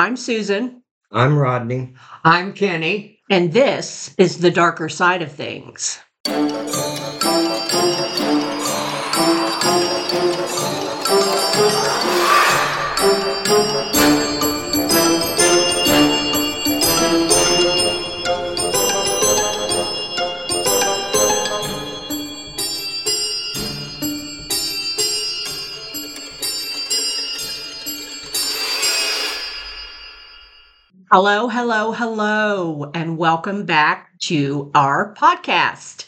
I'm Susan, I'm Rodney. I'm Kenny. and this is the darker side of things. Hello, hello, hello, and welcome back to our podcast.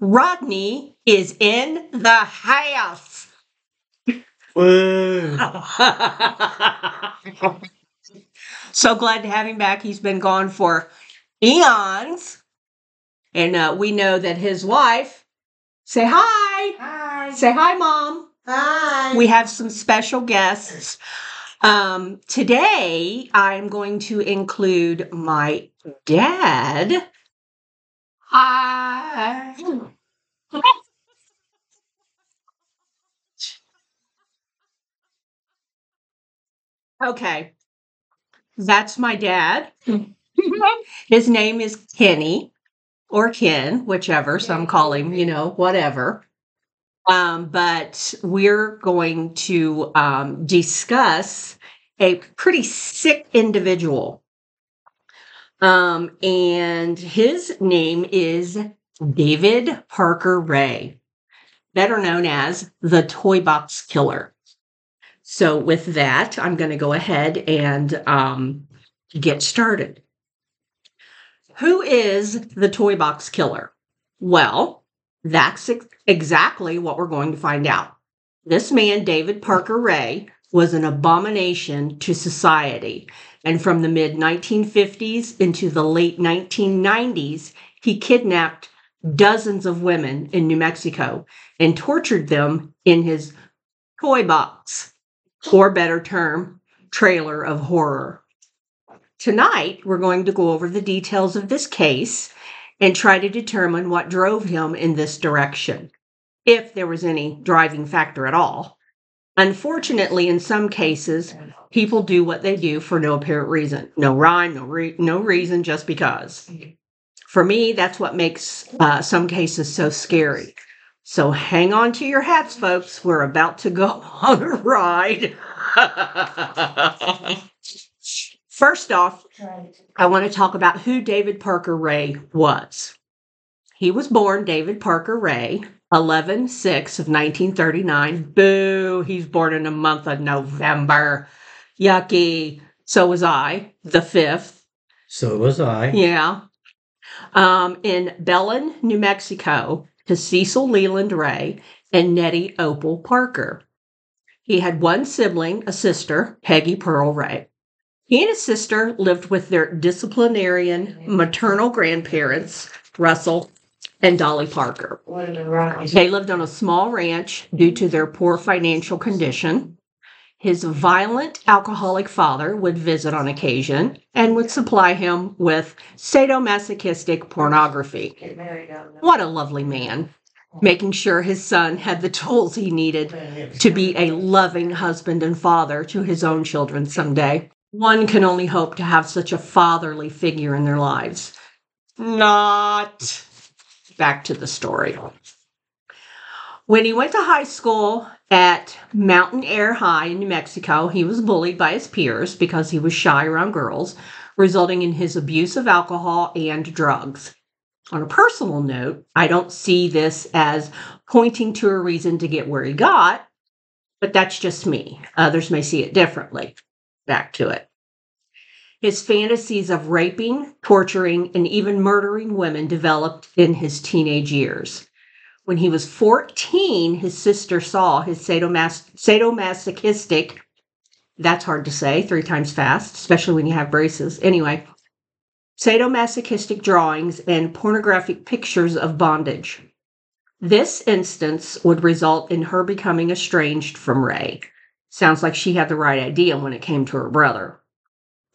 Rodney is in the house. So glad to have him back. He's been gone for eons. And uh, we know that his wife, say hi. Hi. Say hi, mom. Hi. We have some special guests. Um, today, I'm going to include my dad. Hi. Okay. That's my dad. His name is Kenny or Ken, whichever. Some call him, you know, whatever. Um, but we're going to um, discuss a pretty sick individual. Um, and his name is David Parker Ray, better known as the Toy Box Killer. So, with that, I'm going to go ahead and um, get started. Who is the Toy Box Killer? Well, that's ex- exactly what we're going to find out. This man, David Parker Ray, was an abomination to society. And from the mid 1950s into the late 1990s, he kidnapped dozens of women in New Mexico and tortured them in his toy box, or better term, trailer of horror. Tonight, we're going to go over the details of this case and try to determine what drove him in this direction, if there was any driving factor at all. Unfortunately, in some cases, people do what they do for no apparent reason. No rhyme, no, re- no reason, just because. For me, that's what makes uh, some cases so scary. So hang on to your hats, folks. We're about to go on a ride. First off, I want to talk about who David Parker Ray was. He was born David Parker Ray, 11 6 of 1939. Boo, he's born in the month of November. Yucky. So was I, the 5th. So was I. Yeah. Um, in Belen, New Mexico, to Cecil Leland Ray and Nettie Opal Parker. He had one sibling, a sister, Peggy Pearl Ray. He and his sister lived with their disciplinarian maternal grandparents, Russell and Dolly Parker. What in the? They lived on a small ranch due to their poor financial condition. His violent alcoholic father would visit on occasion and would supply him with sadomasochistic pornography. Get married out in the- What a lovely man, making sure his son had the tools he needed to be a loving husband and father to his own children someday. One can only hope to have such a fatherly figure in their lives. Not. Back to the story. When he went to high school at Mountainair High in New Mexico, he was bullied by his peers because he was shy around girls, resulting in his abuse of alcohol and drugs. On a personal note, I don't see this as pointing to a reason to get where he got, but that's just me. Others may see it differently. Back to it. His fantasies of raping, torturing, and even murdering women developed in his teenage years. When he was 14, his sister saw his sadomas- sadomasochistic, that's hard to say three times fast, especially when you have braces. Anyway, sadomasochistic drawings and pornographic pictures of bondage. This instance would result in her becoming estranged from Ray. Sounds like she had the right idea when it came to her brother.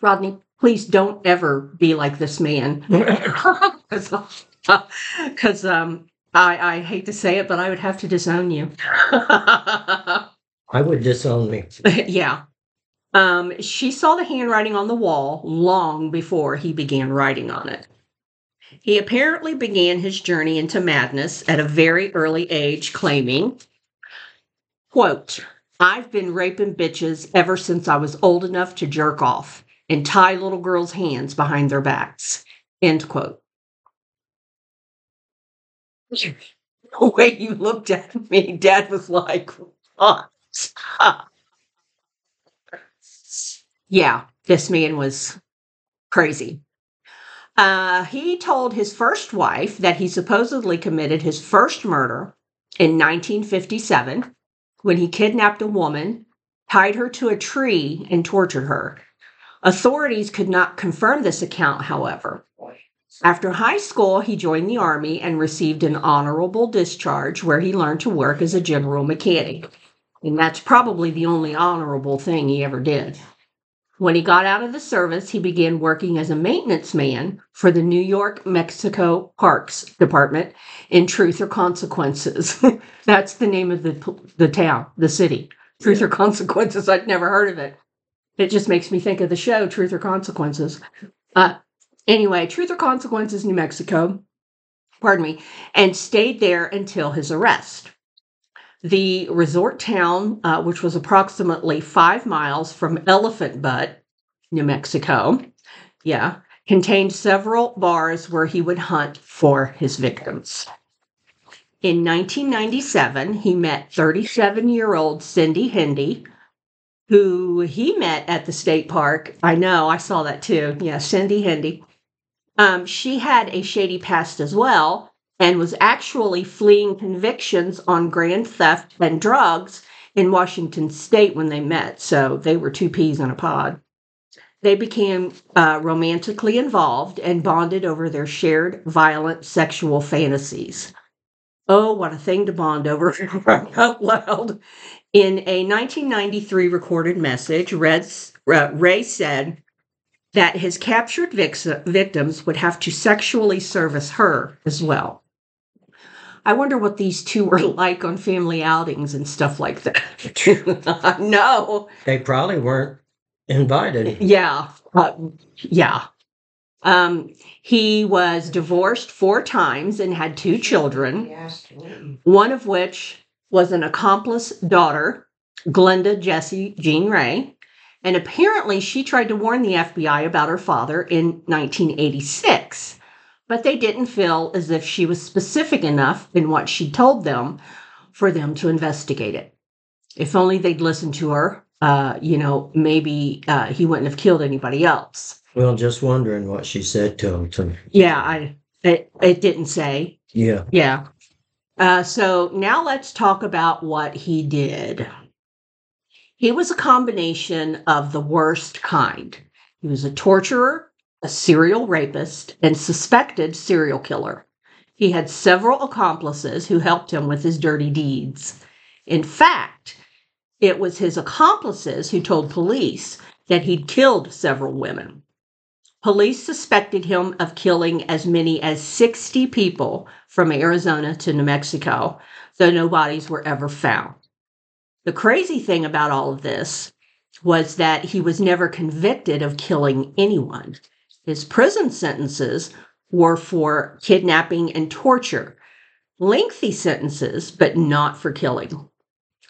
Rodney, please don't ever be like this man. Because um, I, I hate to say it, but I would have to disown you. I would disown me. yeah. Um, she saw the handwriting on the wall long before he began writing on it. He apparently began his journey into madness at a very early age, claiming, quote, I've been raping bitches ever since I was old enough to jerk off and tie little girls' hands behind their backs. End quote. The way you looked at me, Dad was like, what? yeah, this man was crazy. Uh, he told his first wife that he supposedly committed his first murder in 1957 when he kidnapped a woman, tied her to a tree, and tortured her. Authorities could not confirm this account, however. After high school, he joined the Army and received an honorable discharge where he learned to work as a general mechanic. And that's probably the only honorable thing he ever did. When he got out of the service, he began working as a maintenance man for the New York Mexico Parks Department in Truth or Consequences. That's the name of the, the town, the city. Truth or Consequences. I'd never heard of it. It just makes me think of the show, Truth or Consequences. Uh, anyway, Truth or Consequences, New Mexico, pardon me, and stayed there until his arrest. The resort town, uh, which was approximately five miles from Elephant Butte, New Mexico, yeah, contained several bars where he would hunt for his victims. In 1997, he met 37 year old Cindy Hendy, who he met at the state park. I know, I saw that too. Yeah, Cindy Hendy. Um, she had a shady past as well and was actually fleeing convictions on grand theft and drugs in Washington state when they met. So they were two peas in a pod. They became uh, romantically involved and bonded over their shared violent sexual fantasies. Oh, what a thing to bond over out loud. In a 1993 recorded message, Red's, uh, Ray said that his captured victims would have to sexually service her as well. I wonder what these two were like on family outings and stuff like that. no. They probably weren't invited. Yeah. Uh, yeah. Um, he was divorced four times and had two children, Yes. one of which was an accomplice daughter, Glenda Jessie Jean Ray. And apparently, she tried to warn the FBI about her father in 1986 but they didn't feel as if she was specific enough in what she told them for them to investigate it. If only they'd listened to her, uh, you know, maybe uh, he wouldn't have killed anybody else. Well, just wondering what she said to him. To, Yeah, I it, it didn't say. yeah. Yeah. Uh, so now let's talk about what he did. He was a combination of the worst kind. He was a torturer, a serial rapist, and suspected serial killer. He had several accomplices who helped him with his dirty deeds. In fact, it was his accomplices who told police that he'd killed several women. Police suspected him of killing as many as 60 people from Arizona to New Mexico, though no bodies were ever found. The crazy thing about all of this was that he was never convicted of killing anyone. His prison sentences were for kidnapping and torture, lengthy sentences, but not for killing.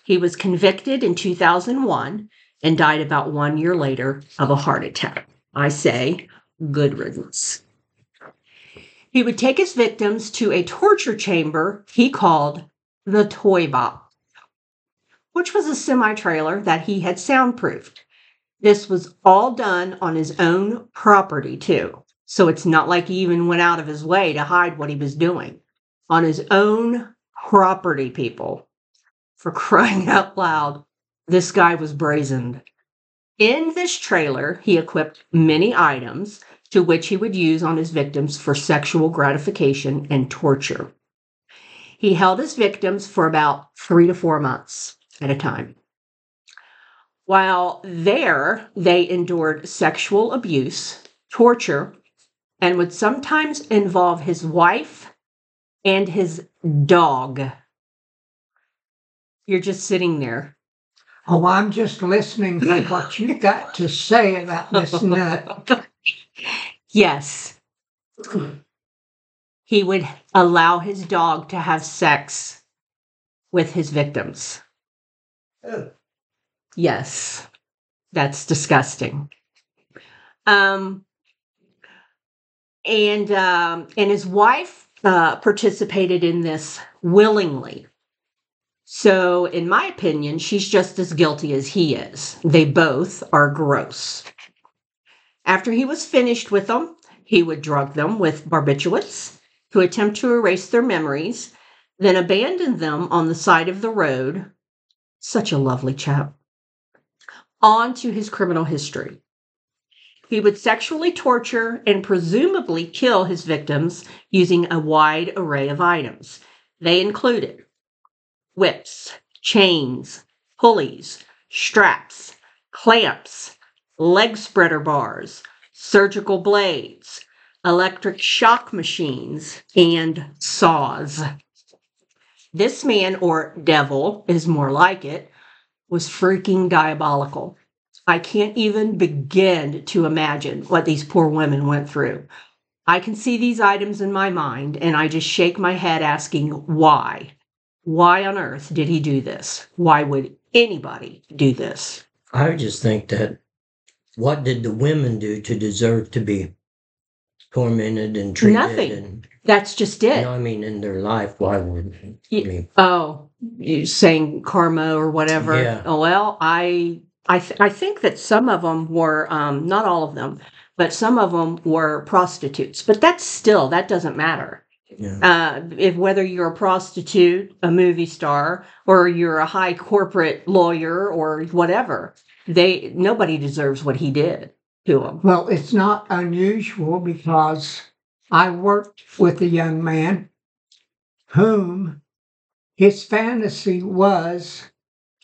He was convicted in 2001 and died about one year later of a heart attack. I say, good riddance. He would take his victims to a torture chamber he called the Toy Box, which was a semi trailer that he had soundproofed. This was all done on his own property, too. So it's not like he even went out of his way to hide what he was doing. On his own property, people. For crying out loud, this guy was brazened. In this trailer, he equipped many items to which he would use on his victims for sexual gratification and torture. He held his victims for about three to four months at a time. While there, they endured sexual abuse, torture, and would sometimes involve his wife and his dog. You're just sitting there. Oh, I'm just listening to what you got to say about this nut. Yes. He would allow his dog to have sex with his victims. Oh. Yes. That's disgusting. Um and um and his wife uh participated in this willingly. So in my opinion, she's just as guilty as he is. They both are gross. After he was finished with them, he would drug them with barbiturates to attempt to erase their memories, then abandon them on the side of the road. Such a lovely chap. On to his criminal history. He would sexually torture and presumably kill his victims using a wide array of items. They included whips, chains, pulleys, straps, clamps, leg spreader bars, surgical blades, electric shock machines, and saws. This man, or devil is more like it, was freaking diabolical. I can't even begin to imagine what these poor women went through. I can see these items in my mind and I just shake my head asking why. Why on earth did he do this? Why would anybody do this? I just think that what did the women do to deserve to be tormented and treated? Nothing. And, That's just you it. know, I mean, in their life, why would I Ye- mean, Oh, you saying karma or whatever? Yeah. Oh, well, I I th- I think that some of them were um, not all of them, but some of them were prostitutes. But that's still that doesn't matter. yeah. Uh, if whether you're a prostitute, a movie star, or you're a high corporate lawyer or whatever, they nobody deserves what he did to them. Well, it's not unusual because I worked with a young man whom his fantasy was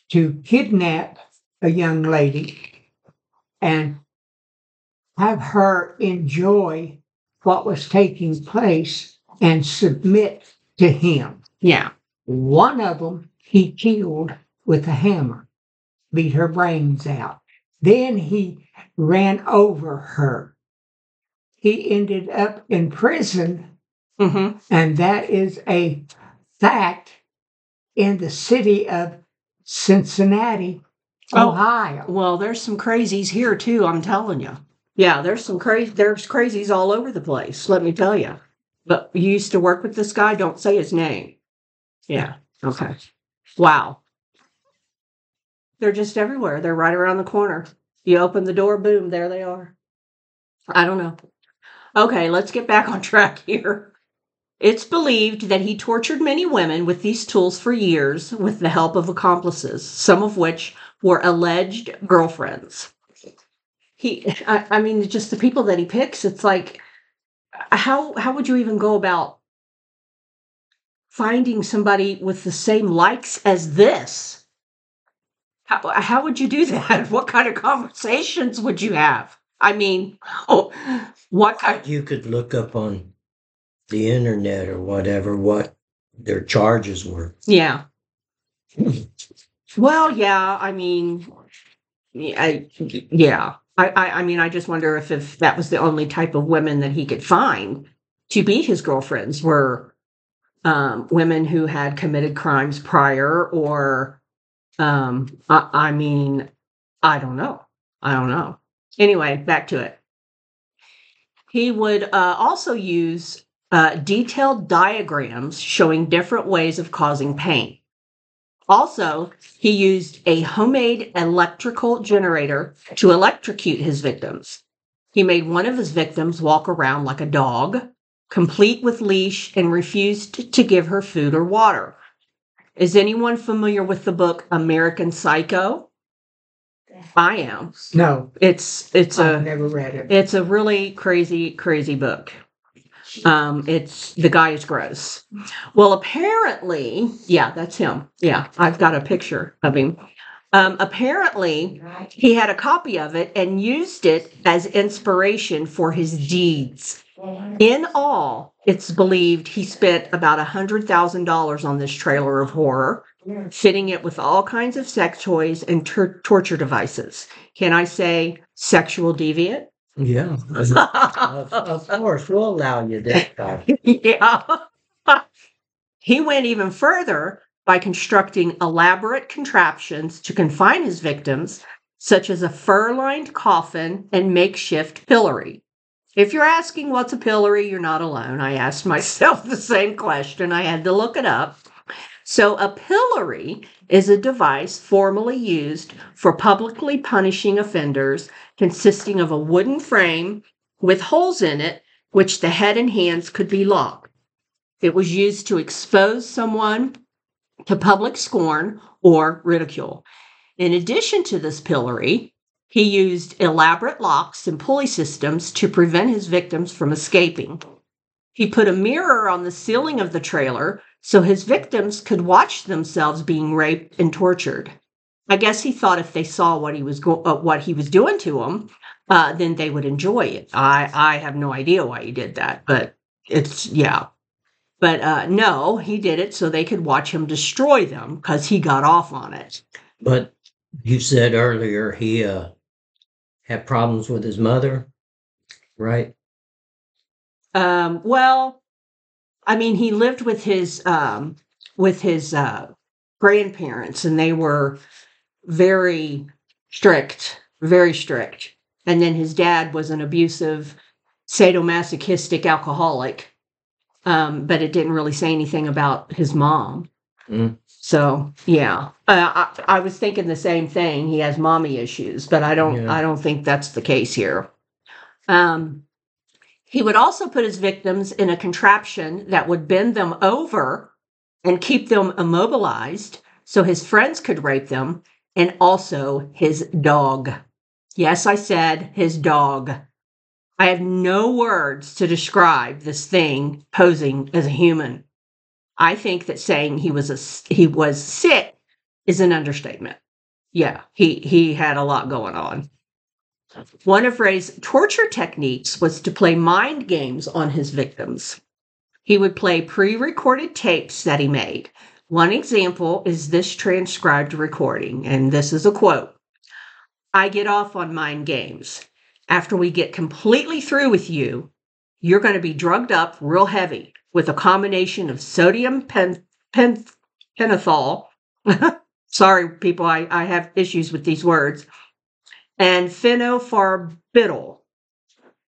to kidnap a young lady and have her enjoy what was taking place and submit to him. Yeah. One of them he killed with a hammer, beat her brains out. Then he ran over her. He ended up in prison, hmm and that is a fact in the city of Cincinnati, Oh. Ohio. Well, there's some crazies here too. I'm telling you. Yeah, there's some crazy. There's crazies all over the place. Let me tell you. But you used to work with this guy. Don't say his name. Yeah. Okay. Wow. They're just everywhere. They're right around the corner. You open the door, boom, there they are. I don't know. Okay, let's get back on track here. It's believed that he tortured many women with these tools for years with the help of accomplices, some of which were alleged girlfriends. He, I, I mean, just the people that he picks, it's like, how how would you even go about finding somebody with the same likes as this? How, how would you do that? What kind of conversations would you have? I mean, oh, what kind? you could look up on the internet or whatever what their charges were. Yeah. Well, yeah. I mean, yeah, I, yeah. I, I, I mean, I just wonder if if that was the only type of women that he could find to be his girlfriends were um, women who had committed crimes prior, or um, I, I mean, I don't know. I don't know. Anyway, back to it. He would uh, also use uh, detailed diagrams showing different ways of causing pain. Also, he used a homemade electrical generator to electrocute his victims. He made one of his victims walk around like a dog, complete with leash, and refused to give her food or water. Is anyone familiar with the book American Psycho? I am. No, It's it's I've a never read it. it's a really crazy, crazy book. Um, it's the guy is gross. Well, apparently, yeah, that's him. Yeah, I've got a picture of him. Um, apparently, he had a copy of it and used it as inspiration for his deeds. In all, it's believed he spent about a hundred thousand dollars on this trailer of horror fitting it with all kinds of sex toys and tor- torture devices. Can I say sexual deviant? Yeah. of, of course, we'll allow you this time. yeah. he went even further by constructing elaborate contraptions to confine his victims, such as a fur lined coffin and makeshift pillory. If you're asking what's a pillory, you're not alone. I asked myself the same question. I had to look it up. So, a pillory is a device formerly used for publicly punishing offenders, consisting of a wooden frame with holes in it, which the head and hands could be locked. It was used to expose someone to public scorn or ridicule. In addition to this pillory, he used elaborate locks and pulley systems to prevent his victims from escaping. He put a mirror on the ceiling of the trailer so his victims could watch themselves being raped and tortured. I guess he thought if they saw what he was go- uh, what he was doing to them, uh, then they would enjoy it. I I have no idea why he did that, but it's yeah. But uh, no, he did it so they could watch him destroy them because he got off on it. But you said earlier he uh, had problems with his mother, right? Um, well, I mean, he lived with his um, with his uh, grandparents, and they were very strict, very strict. And then his dad was an abusive, sadomasochistic alcoholic. Um, but it didn't really say anything about his mom. Mm. So yeah, uh, I, I was thinking the same thing. He has mommy issues, but I don't. Yeah. I don't think that's the case here. Um, he would also put his victims in a contraption that would bend them over and keep them immobilized so his friends could rape them, and also his dog. Yes, I said his dog. I have no words to describe this thing posing as a human. I think that saying he was a he was sick is an understatement. Yeah, he he had a lot going on. One of Ray's torture techniques was to play mind games on his victims. He would play pre-recorded tapes that he made. One example is this transcribed recording, and this is a quote. I get off on mind games. After we get completely through with you, you're going to be drugged up real heavy with a combination of sodium pen, pen, pentothal. Sorry, people, I, I have issues with these words. And phenobarbital.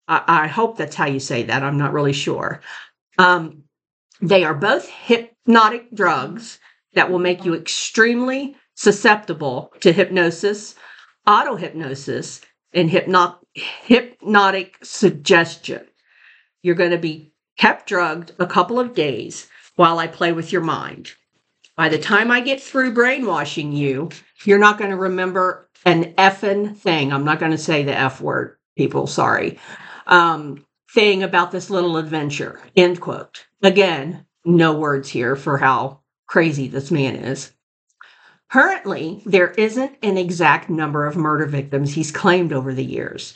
I, I hope that's how you say that. I'm not really sure. Um, they are both hypnotic drugs that will make you extremely susceptible to hypnosis, auto hypnosis, and hypno- hypnotic suggestion. You're going to be kept drugged a couple of days while I play with your mind. By the time I get through brainwashing you, you're not going to remember an effing thing. I'm not going to say the F word, people, sorry. Um, thing about this little adventure. End quote. Again, no words here for how crazy this man is. Currently, there isn't an exact number of murder victims he's claimed over the years.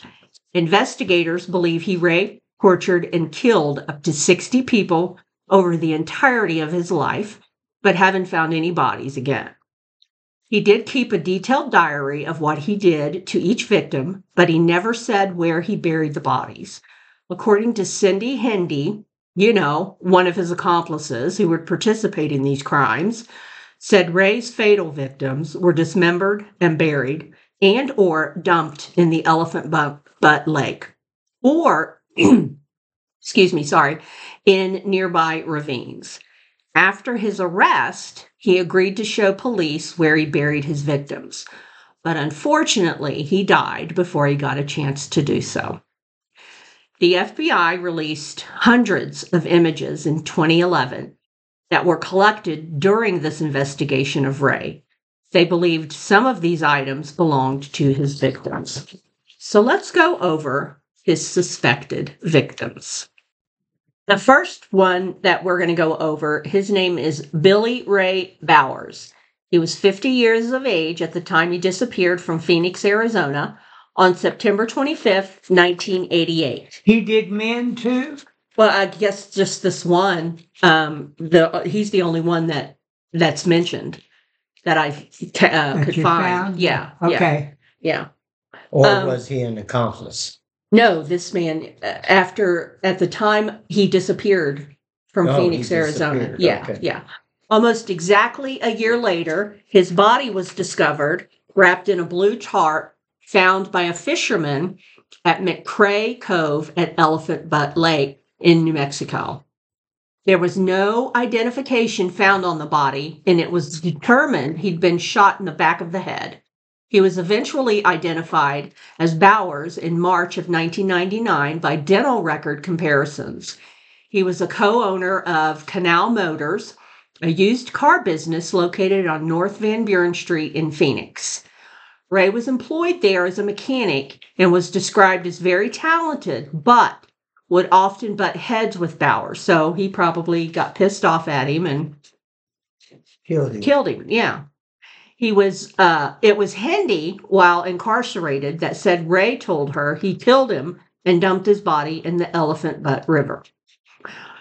Investigators believe he raped, tortured, and killed up to 60 people over the entirety of his life, but haven't found any bodies again. He did keep a detailed diary of what he did to each victim, but he never said where he buried the bodies. According to Cindy Hendy, you know, one of his accomplices who would participate in these crimes, said Ray's fatal victims were dismembered and buried and or dumped in the Elephant Butte, Lake or excuse me, sorry, in nearby ravines. After his arrest, he agreed to show police where he buried his victims, but unfortunately, he died before he got a chance to do so. The FBI released hundreds of images in 2011 that were collected during this investigation of Ray. They believed some of these items belonged to his victims. So let's go over his suspected victims. The first one that we're going to go over, his name is Billy Ray Bowers. He was 50 years of age at the time he disappeared from Phoenix, Arizona on September 25th, 1988. He did men too. Well, I guess just this one. Um, the he's the only one that that's mentioned. that I t- uh, could find. found? Yeah, yeah, Okay. yeah. Or Um, was he an accomplice? No, this man, uh, after at the time he disappeared from Oh, Phoenix, Arizona. Yeah, Okay. yeah. Almost exactly a year later, his body was discovered wrapped in a blue tarp found by a fisherman at McCrae Cove at Elephant Butte Lake in New Mexico. There was no identification found on the body, and it was determined he'd been shot in the back of the head. He was eventually identified as Bowers in March of 1999 by dental record comparisons. He was a co owner of Canal Motors, a used car business located on North Van Buren Street in Phoenix. Ray was employed there as a mechanic and was described as very talented, but would often butt heads with Bowers. So he probably got pissed off at him and Killed him. killed him. Yeah. He was, uh, it was Hendy while incarcerated that said Ray told her he killed him and dumped his body in the Elephant Butte River.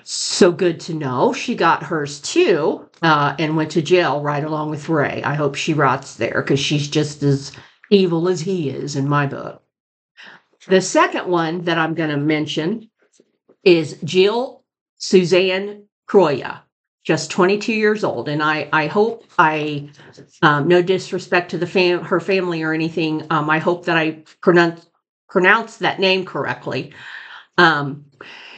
So good to know. She got hers too uh, and went to jail right along with Ray. I hope she rots there because she's just as evil as he is in my book. The second one that I'm going to mention is Jill Suzanne Troia, just 22 years old. And I, I hope I, um, no disrespect to the fam- her family or anything, um, I hope that I pronounce pronounce that name correctly. Um,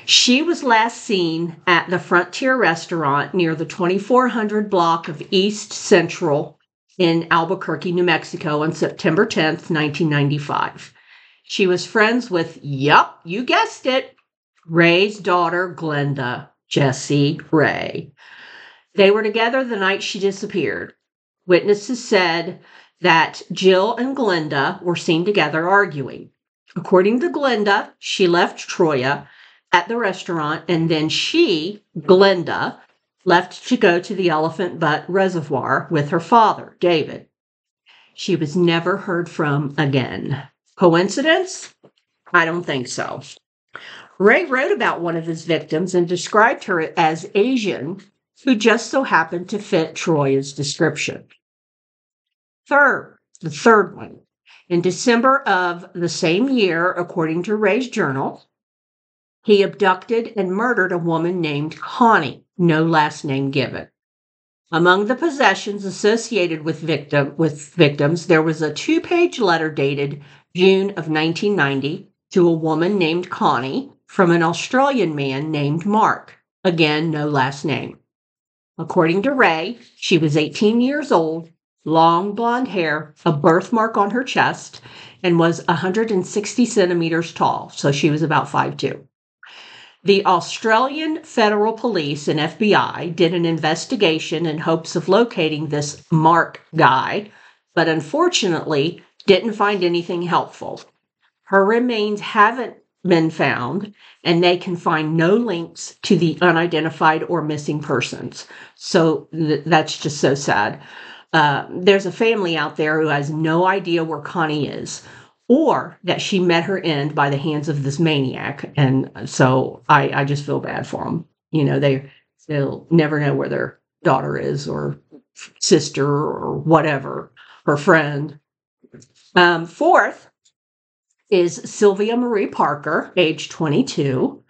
she was last seen at the Frontier Restaurant near the 2400 block of East Central in Albuquerque, New Mexico on September 10th, 1995. She was friends with, yup, you guessed it, Ray's daughter, Glenda Jessie Ray. They were together the night she disappeared. Witnesses said that Jill and Glenda were seen together arguing. According to Glenda, she left Troia at the restaurant and then she, Glenda, left to go to the Elephant Butte Reservoir with her father, David. She was never heard from again. Coincidence? I don't think so. Ray wrote about one of his victims and described her as Asian, who just so happened to fit Troia's description. Third, the third one. In December of the same year, according to Ray's journal, he abducted and murdered a woman named Connie, no last name given. Among the possessions associated with victim with victims, there was a two-page letter dated June of 1990 to a woman named Connie from an Australian man named Mark. Again, no last name. According to Ray, she was 18 years old, long blonde hair, a birthmark on her chest, and was 160 centimeters tall. So she was about 5'2. The Australian Federal Police and FBI did an investigation in hopes of locating this Mark guy, but unfortunately didn't find anything helpful. Her remains haven't been found, and they can find no links to the unidentified or missing persons. So th- that's just so sad. Uh, there's a family out there who has no idea where Connie is or that she met her end by the hands of this maniac. And so I, I just feel bad for them. You know, they, they'll never know where their daughter is or sister or whatever, her friend. Um, fourth is Sylvia Marie Parker, age 22.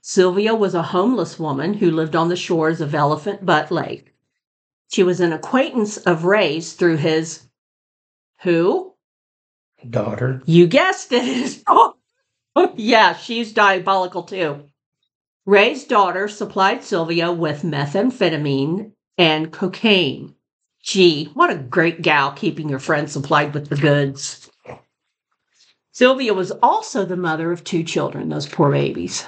Sylvia was a homeless woman who lived on the shores of Elephant Butte Lake. She was an acquaintance of Ray's through his who? Daughter. You guessed it. His yeah, she's diabolical too. Ray's daughter supplied Sylvia with methamphetamine and cocaine. Gee, what a great gal keeping your friend supplied with the goods. Sylvia was also the mother of two children, those poor babies.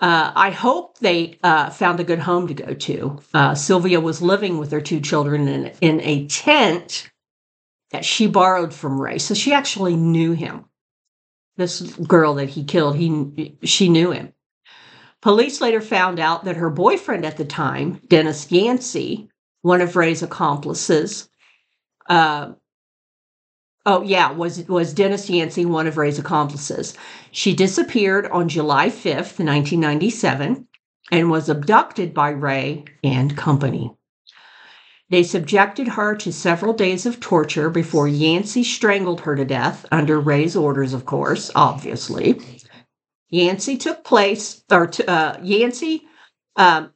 Uh, I hope they uh, found a good home to go to. Uh, Sylvia was living with her two children in, in a tent that she borrowed from Ray. So she actually knew him. This girl that he killed, he she knew him. Police later found out that her boyfriend at the time, Dennis Yancey, one of Ray's accomplices, uh, oh yeah, was was Dennis Yancey, one of Ray's accomplices. She disappeared on July 5th, 1997, and was abducted by Ray and company. They subjected her to several days of torture before Yancey strangled her to death under Ray's orders, of course, obviously. Yancey took place, or uh, Yancey um,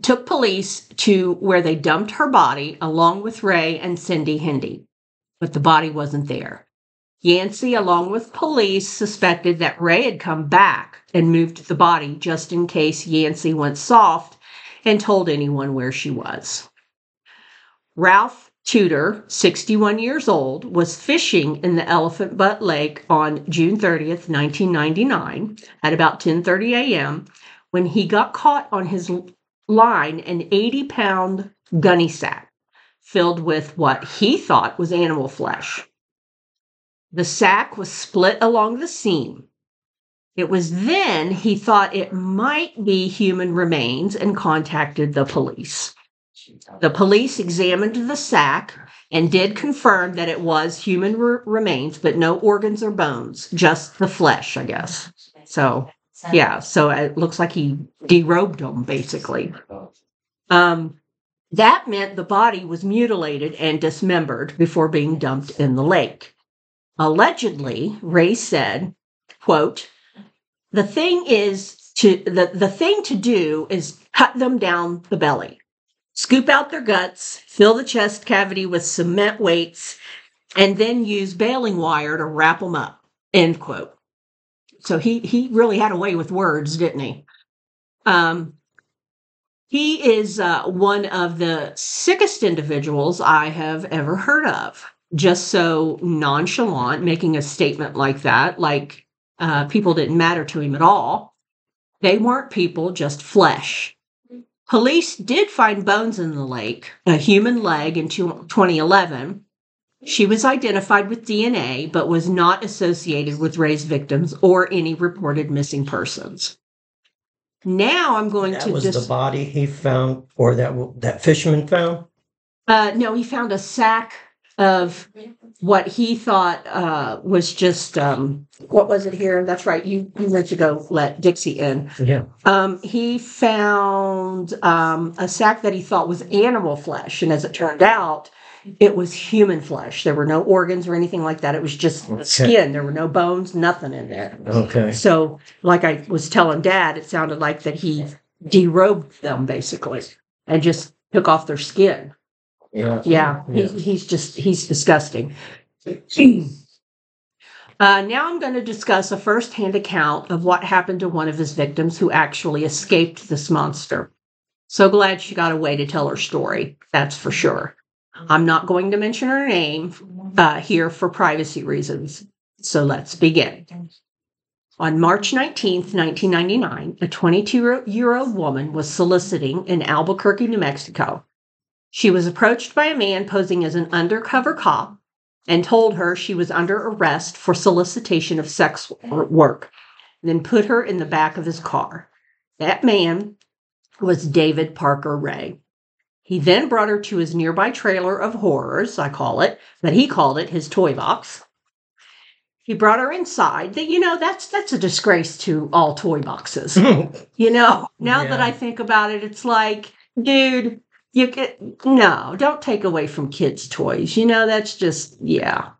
took police to where they dumped her body along with Ray and Cindy Hindy, but the body wasn't there. Yancey, along with police, suspected that Ray had come back and moved the body just in case Yancey went soft and told anyone where she was. Ralph Tudor, 61 years old, was fishing in the Elephant Butte Lake on June 30th, 1999 at about 10:30 a.m. when he got caught on his line an 80-pound gunny sack filled with what he thought was animal flesh. The sack was split along the seam. It was then he thought it might be human remains and contacted the police. The police examined the sack and did confirm that it was human re- remains, but no organs or bones, just the flesh, I guess. So, yeah, so it looks like he derobed them basically. Um, that meant the body was mutilated and dismembered before being dumped in the lake. Allegedly, Ray said, quote, the thing is to the, the thing to do is cut them down the belly scoop out their guts, fill the chest cavity with cement weights, and then use baling wire to wrap them up. End quote. So he he really had a way with words, didn't he? Um, he is uh, one of the sickest individuals I have ever heard of. Just so nonchalant, making a statement like that, like uh, people didn't matter to him at all. They weren't people, just flesh. Police did find bones in the lake, a human leg in two- 2011. She was identified with DNA, but was not associated with Ray's victims or any reported missing persons. Now I'm going That to was dis- the body he found, or that that fisherman found. Uh, no, he found a sack of what he thought uh, was just um, what was it here? That's right. You you meant to go let Dixie in. Yeah. Um, he found um, a sack that he thought was animal flesh, and as it turned out, it was human flesh. There were no organs or anything like that. It was just Okay. skin. There were no bones, nothing in there. Okay. So, like I was telling Dad, it sounded like that he derobed them basically and just took off their skin. Yeah. Yeah, Yeah. He's, he's just he's disgusting. Uh, now I'm going to discuss a first-hand account of what happened to one of his victims who actually escaped this monster. So glad she got away to tell her story. That's for sure. I'm not going to mention her name uh, here for privacy reasons. So let's begin. On March 19th, 1999, a 22 year old woman was soliciting in Albuquerque, New Mexico. She was approached by a man posing as an undercover cop and told her she was under arrest for solicitation of sex work, then put her in the back of his car. That man was David Parker Ray. He then brought her to his nearby trailer of horrors, I call it, but he called it his toy box. He brought her inside. That you know, that's that's a disgrace to all toy boxes. You know, now that I think about it, it's like, dude, you get no, don't take away from kids' toys. You know, that's just yeah.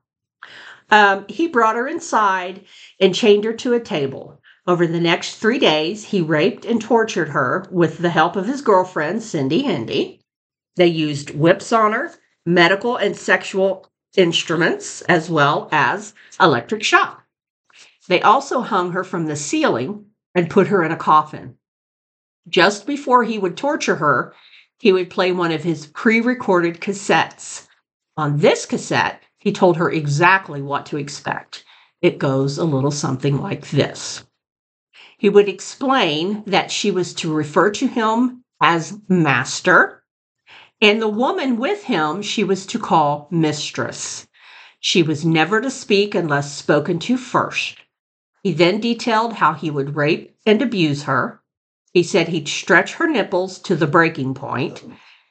Um, he brought her inside and chained her to a table. Over the next three days, he raped and tortured her with the help of his girlfriend, Cindy Hindy. They used whips on her, medical and sexual instruments, as well as electric shock. They also hung her from the ceiling and put her in a coffin. Just before he would torture her, he would play one of his pre recorded cassettes. On this cassette, he told her exactly what to expect. It goes a little something like this. He would explain that she was to refer to him as master, and the woman with him she was to call mistress. She was never to speak unless spoken to first. He then detailed how he would rape and abuse her. He said he'd stretch her nipples to the breaking point.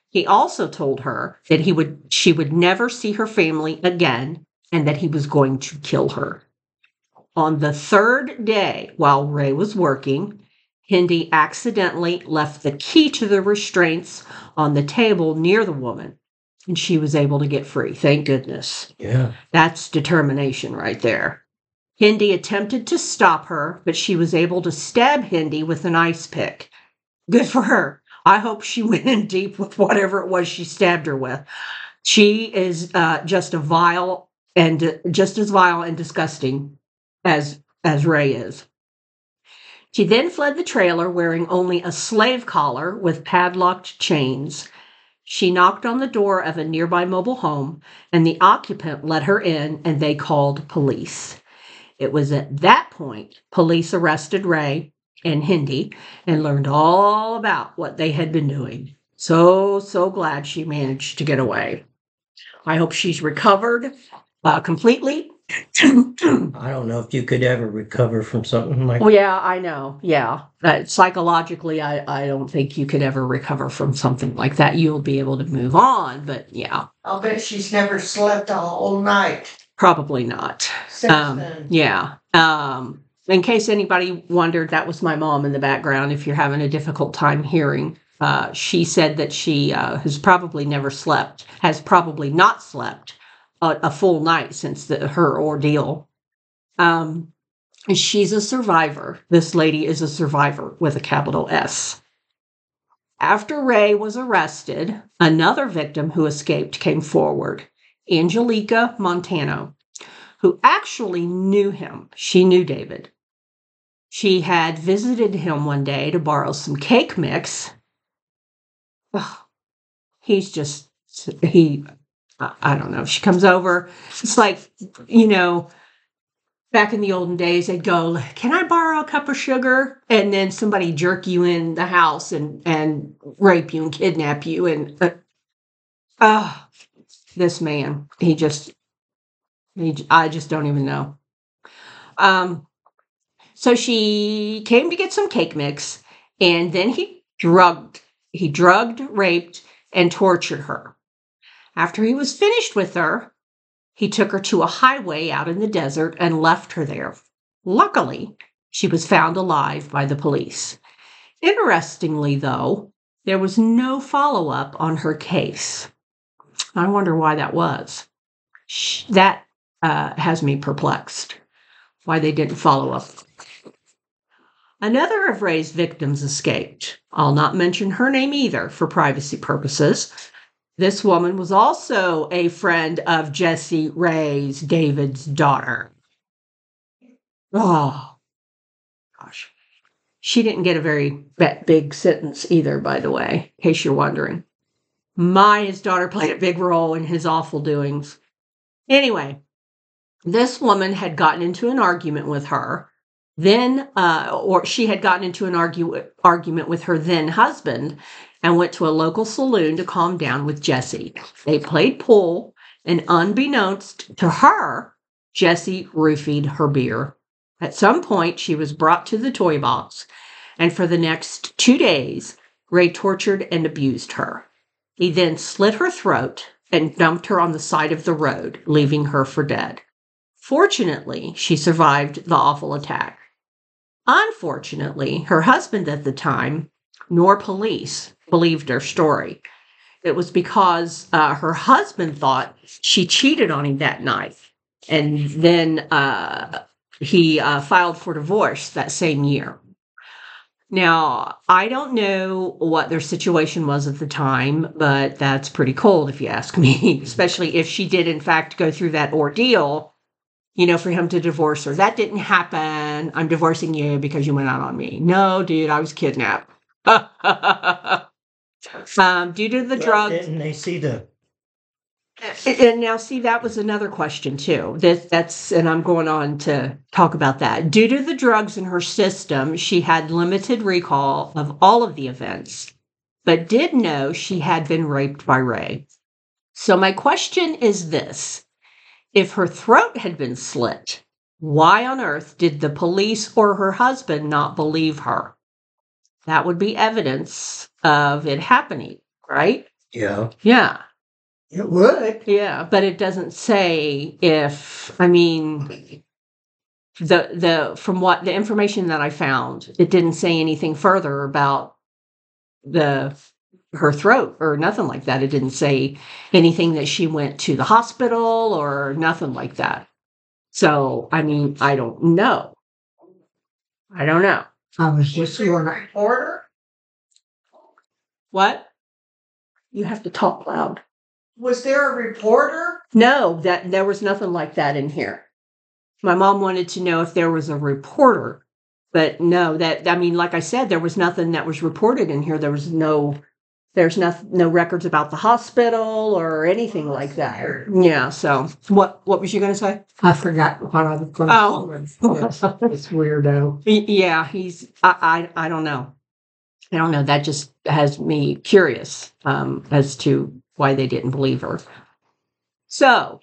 He also told her that he would she would never see her family again and that he was going to kill her. On the third day, while Ray was working, Hindi accidentally left the key to the restraints on the table near the woman, and she was able to get free. Thank goodness. Yeah. That's determination right there. Hindi attempted to stop her, but she was able to stab Hindi with an ice pick. Good for her. I hope she went in deep with whatever it was she stabbed her with. She is uh, just a vile and just as vile and disgusting as as Ray is. She then fled the trailer wearing only a slave collar with padlocked chains. She knocked on the door of a nearby mobile home, and the occupant let her in, and they called police. It was at that point police arrested Ray and Hendy and learned all about what they had been doing. So, so glad she managed to get away. I hope she's recovered uh, completely. I don't know if you could ever recover from something like Well, yeah, I know. Yeah. Uh, psychologically, I, I don't think you could ever recover from something like that. You'll be able to move on, but yeah, I'll bet she's never slept all, all night probably not. since Um, then. yeah. Um, in case anybody wondered, that was my mom in the background. If you're having a difficult time hearing, uh, she said that she uh, has probably never slept, has probably not slept a, a full night since the, her ordeal. Um, she's a survivor. This lady is a survivor with a capital S. After Ray was arrested, another victim who escaped came forward, Angelica Montano, who actually knew him. She knew David. She had visited him one day to borrow some cake mix. Ugh, he's just, he, I don't know. if She comes over. It's like, you know, back in the olden days, they'd go, "Can I borrow a cup of sugar?" And then somebody jerk you in the house and and rape you and kidnap you and uh, ah, this man, he just, he, I just don't even know. Um, so she came to get some cake mix, and then he drugged, he drugged, raped, and tortured her. After he was finished with her, he took her to a highway out in the desert and left her there. Luckily, she was found alive by the police. Interestingly, though, there was no follow up on her case. I wonder why that was. That uh, has me perplexed. Why they didn't follow up. Another of Ray's victims escaped. I'll not mention her name either for privacy purposes. This woman was also a friend of Jesse Ray's, David's daughter. Oh, gosh. She didn't get a very big sentence either, by the way, in case you're wondering. His daughter played a big role in his awful doings. Anyway, this woman had gotten into an argument with her. Then, uh, or she had gotten into an argue, argument with her then husband and went to a local saloon to calm down with Jesse. They played pool, and unbeknownst to her, Jesse roofied her beer. At some point, she was brought to the toy box, and for the next two days, Ray tortured and abused her. He then slit her throat and dumped her on the side of the road, leaving her for dead. Fortunately, she survived the awful attack. Unfortunately, her husband at the time, nor police, believed her story. It was because uh, her husband thought she cheated on him that night. And then uh, he uh, filed for divorce that same year. Now, I don't know what their situation was at the time, but that's pretty cold if you ask me, especially if she did, in fact, go through that ordeal, you know, for him to divorce her. That didn't happen. I'm divorcing you because you went out on me. No, dude, I was kidnapped. um, due to the Well, drugs. Didn't they see the And now, see, that was another question too. That that's, and I'm going on to talk about that. Due to the drugs in her system, she had limited recall of all of the events, but did know she had been raped by Ray. So my question is this: If her throat had been slit, why on earth did the police or her husband not believe her? That would be evidence of it happening, right? yeah? Yeah. It would. Yeah, but it doesn't say if, I mean, the the from what the information that I found, it didn't say anything further about the her throat or nothing like that. It didn't say anything that she went to the hospital or nothing like that. So, I mean, I don't know. I don't know. I was just Was there a wondering. reporter? What? You have to talk loud. Was there a reporter? No, that there was nothing like that in here. My mom wanted to know if there was a reporter, but no, that I mean, like I said, there was nothing that was reported in here. There was no, there's no no records about the hospital or anything like that. Yeah. So what what was you going to say? I forgot what I was going to Oh. Yes, This weirdo. Yeah, he's. I, I. I don't know. I don't know. That just has me curious um, as to why they didn't believe her. So,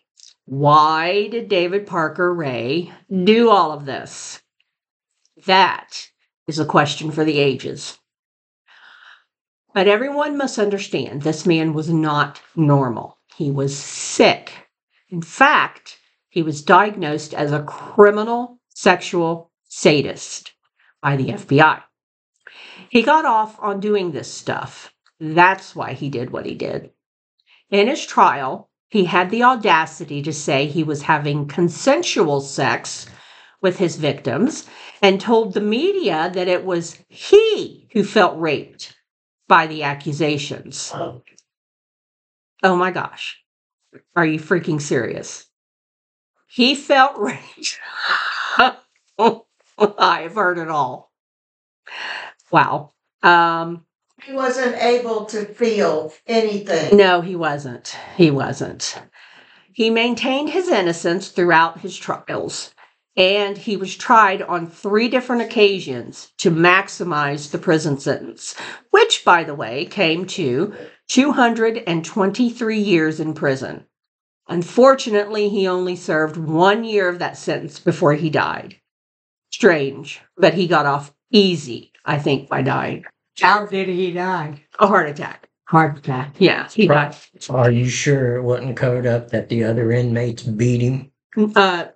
why did David Parker Ray do all of this? That is a question for the ages. But everyone must understand this man was not normal. He was sick. In fact, he was diagnosed as a criminal sexual sadist by the FBI. He got off on doing this stuff. That's why he did what he did. In his trial, he had the audacity to say he was having consensual sex with his victims and told the media that it was he who felt raped by the accusations. Oh my gosh. Are you freaking serious? He felt rage. I've heard it all. Wow. Um, He wasn't able to feel anything. no, he wasn't. He wasn't. He maintained his innocence throughout his trials, and he was tried on three different occasions to maximize the prison sentence, which, by the way, came to 223 years in prison. Unfortunately, he only served one year of that sentence before he died. Strange, but he got off easy, I think, by dying. How did he die? A heart attack. Heart attack. Yeah, he died. Are you sure it wasn't covered up that the other inmates beat him? Uh,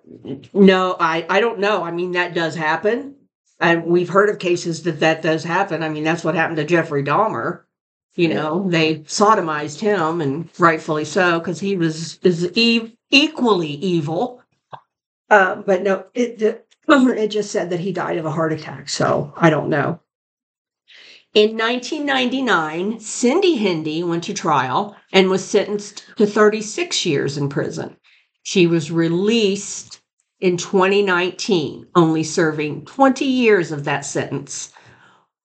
no, I, I don't know. I mean, that does happen. And we've heard of cases that that does happen. I mean, that's what happened to Jeffrey Dahmer. You know, they sodomized him, and rightfully so, because he was is e- equally evil. Uh, but no, it, it it just said that he died of a heart attack. So I don't know. In 1999, Cindy Hendy went to trial and was sentenced to 36 years in prison. She was released in 2019, only serving 20 years of that sentence.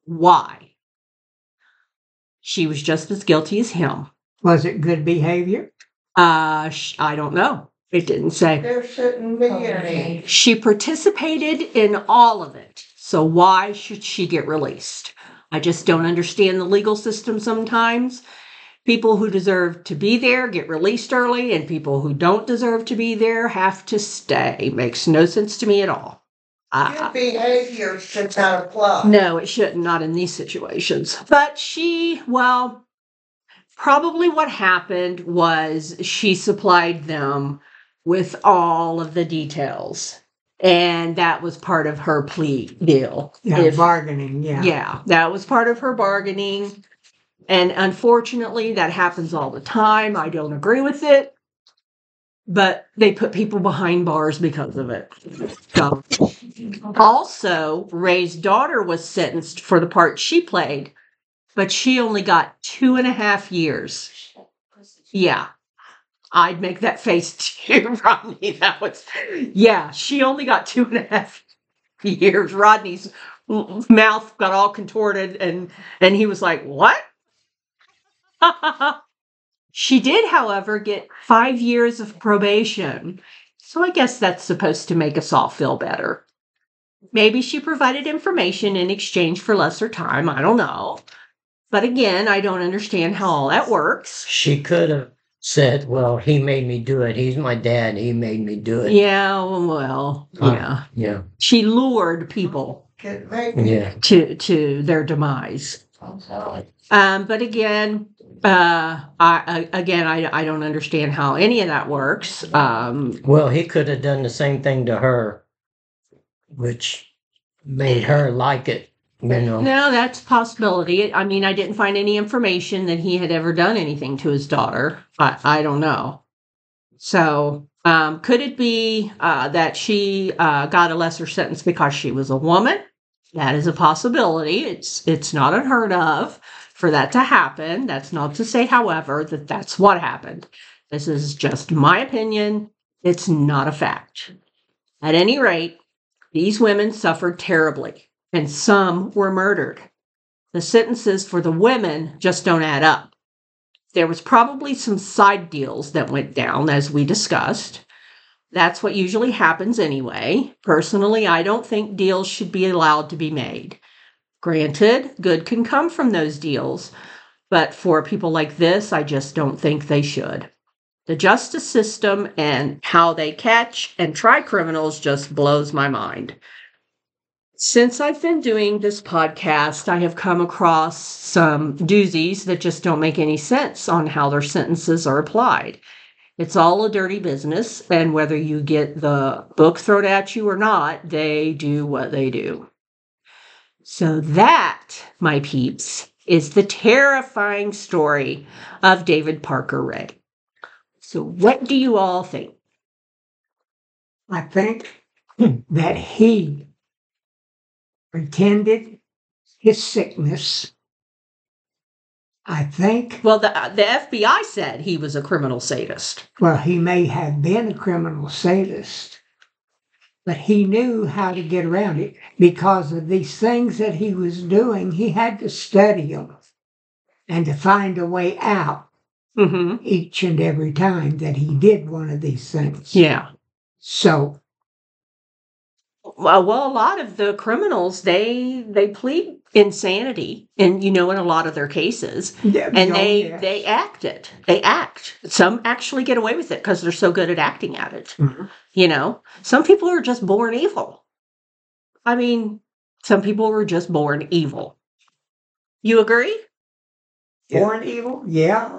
Why? She was just as guilty as him. Was it good behavior? Uh, sh- I don't know. It didn't say. There shouldn't be any. She participated in all of it. So why should she get released? I just don't understand the legal system sometimes. People who deserve to be there get released early, and people who don't deserve to be there have to stay. Makes no sense to me at all. Good behavior should not apply. no, it shouldn't, not in these situations. But she, well, probably what happened was she supplied them with all of the details. And that was part of her plea deal. Yeah, If- bargaining. Yeah. yeah, that was part of her bargaining. And unfortunately, that happens all the time. I don't agree with it. But they put people behind bars because of it. So. Also, Ray's daughter was sentenced for the part she played, but she only got two and a half years. Yeah. I'd make that face too, Rodney. That was, yeah, she only got two and a half years. Rodney's mouth got all contorted and and he was like, "What?" she did, however, get 5 years of probation. So I guess that's supposed to make us all feel better. Maybe she provided information in exchange for lesser time, I don't know. But again, I don't understand how all that works. She could have said, Well, he made me do it. He's my dad. He made me do it. Yeah, well, Uh, yeah. Yeah. She lured people Yeah. to to their demise. Um, but again, uh, I, again I, I don't understand how any of that works. Um, Well, he could have done the same thing to her which made her like it, you know. No, that's a possibility. I mean, I didn't find any information that he had ever done anything to his daughter. I, I don't know. So, um, could it be uh, that she uh, got a lesser sentence because she was a woman? That is a possibility. It's it's not unheard of for that to happen. That's not to say, however, that that's what happened. This is just my opinion. It's not a fact. At any rate, these women suffered terribly, and some were murdered. The sentences for the women just don't add up. There was probably some side deals that went down, as we discussed. That's what usually happens anyway. Personally, I don't think deals should be allowed to be made. Granted, good can come from those deals, but for people like this, I just don't think they should. The justice system and how they catch and try criminals just blows my mind. Since I've been doing this podcast, I have come across some doozies that just don't make any sense on how their sentences are applied. It's all a dirty business, and whether you get the book thrown at you or not, they do what they do. So, that, my peeps, is the terrifying story of David Parker Ray. So, what do you all think? I think that he pretended his sickness. I think, Well, the, uh, the FBI said he was a criminal sadist. well, he may have been a criminal sadist, but he knew how to get around it because of these things that he was doing. He had to study them and to find a way out hmm each and every time that he did one of these things. Yeah. So, Well, well, a lot of the criminals they they plead insanity, and you know, in a lot of their cases, yeah, and they yes. they act it. They act. Some actually get away with it because they're so good at acting at it. Mhm. You know, some people are just born evil. I mean, some people were just born evil. You agree? Born evil. Yeah,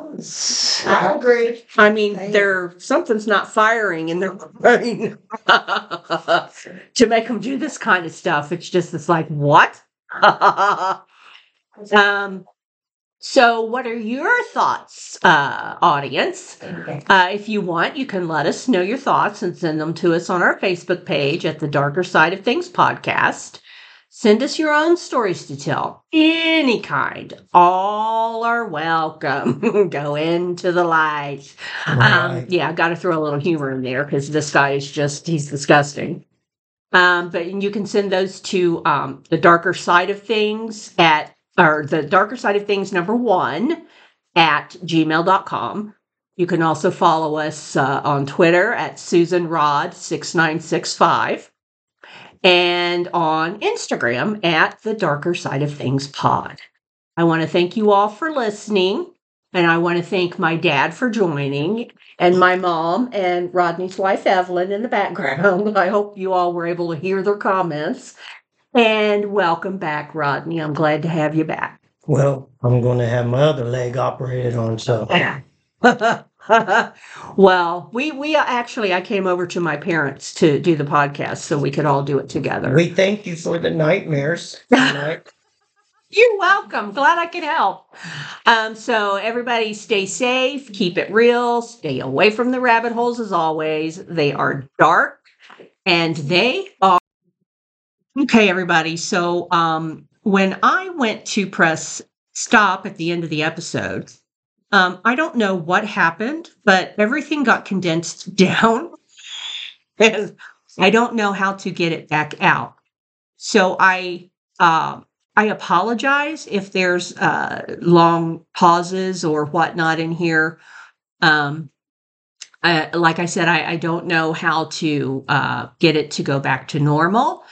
I agree. I mean, They- there something's not firing in their brain to make them do this kind of stuff. It's just it's like what? um. So, what are your thoughts, uh, audience? Uh, if you want, you can let us know your thoughts and send them to us on our Facebook page at the Darker Side of Things podcast. Send us your own stories to tell, any kind. All are welcome. Go into the light. Um, yeah, I got to throw a little humor in there because this guy is just, he's disgusting. Um, but you can send those to um, the darker side of things at, or the darker side of things number one at gmail.com. You can also follow us uh, on Twitter at Susan Rod 6965 and on Instagram at the darker side of things pod. I want to thank you all for listening. And I want to thank my dad for joining and my mom and Rodney's wife, Evelyn, in the background. I hope you all were able to hear their comments. And welcome back, Rodney. I'm glad to have you back. Well, I'm going to have my other leg operated on, so. well, we we actually I came over to my parents to do the podcast so we could all do it together. We thank you for the nightmares. You're welcome. Glad I could help. Um, so everybody stay safe, keep it real, stay away from the rabbit holes as always. They are dark and they are Okay, everybody. So um when I went to press stop at the end of the episode, um, I don't know what happened, but everything got condensed down. and I don't know how to get it back out. So I um I apologize if there's uh, long pauses or whatnot in here. Um, I, like I said, I, I don't know how to uh, get it to go back to normal,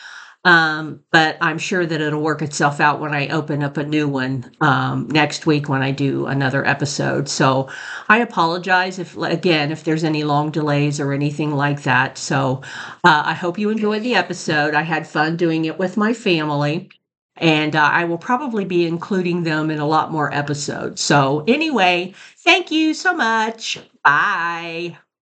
um, but I'm sure that it'll work itself out when I open up a new one um, next week when I do another episode. So I apologize if, again, if there's any long delays or anything like that. So uh, I hope you enjoyed the episode. I had fun doing it with my family and uh, I will probably be including them in a lot more episodes. So, anyway, thank you so much. Bye.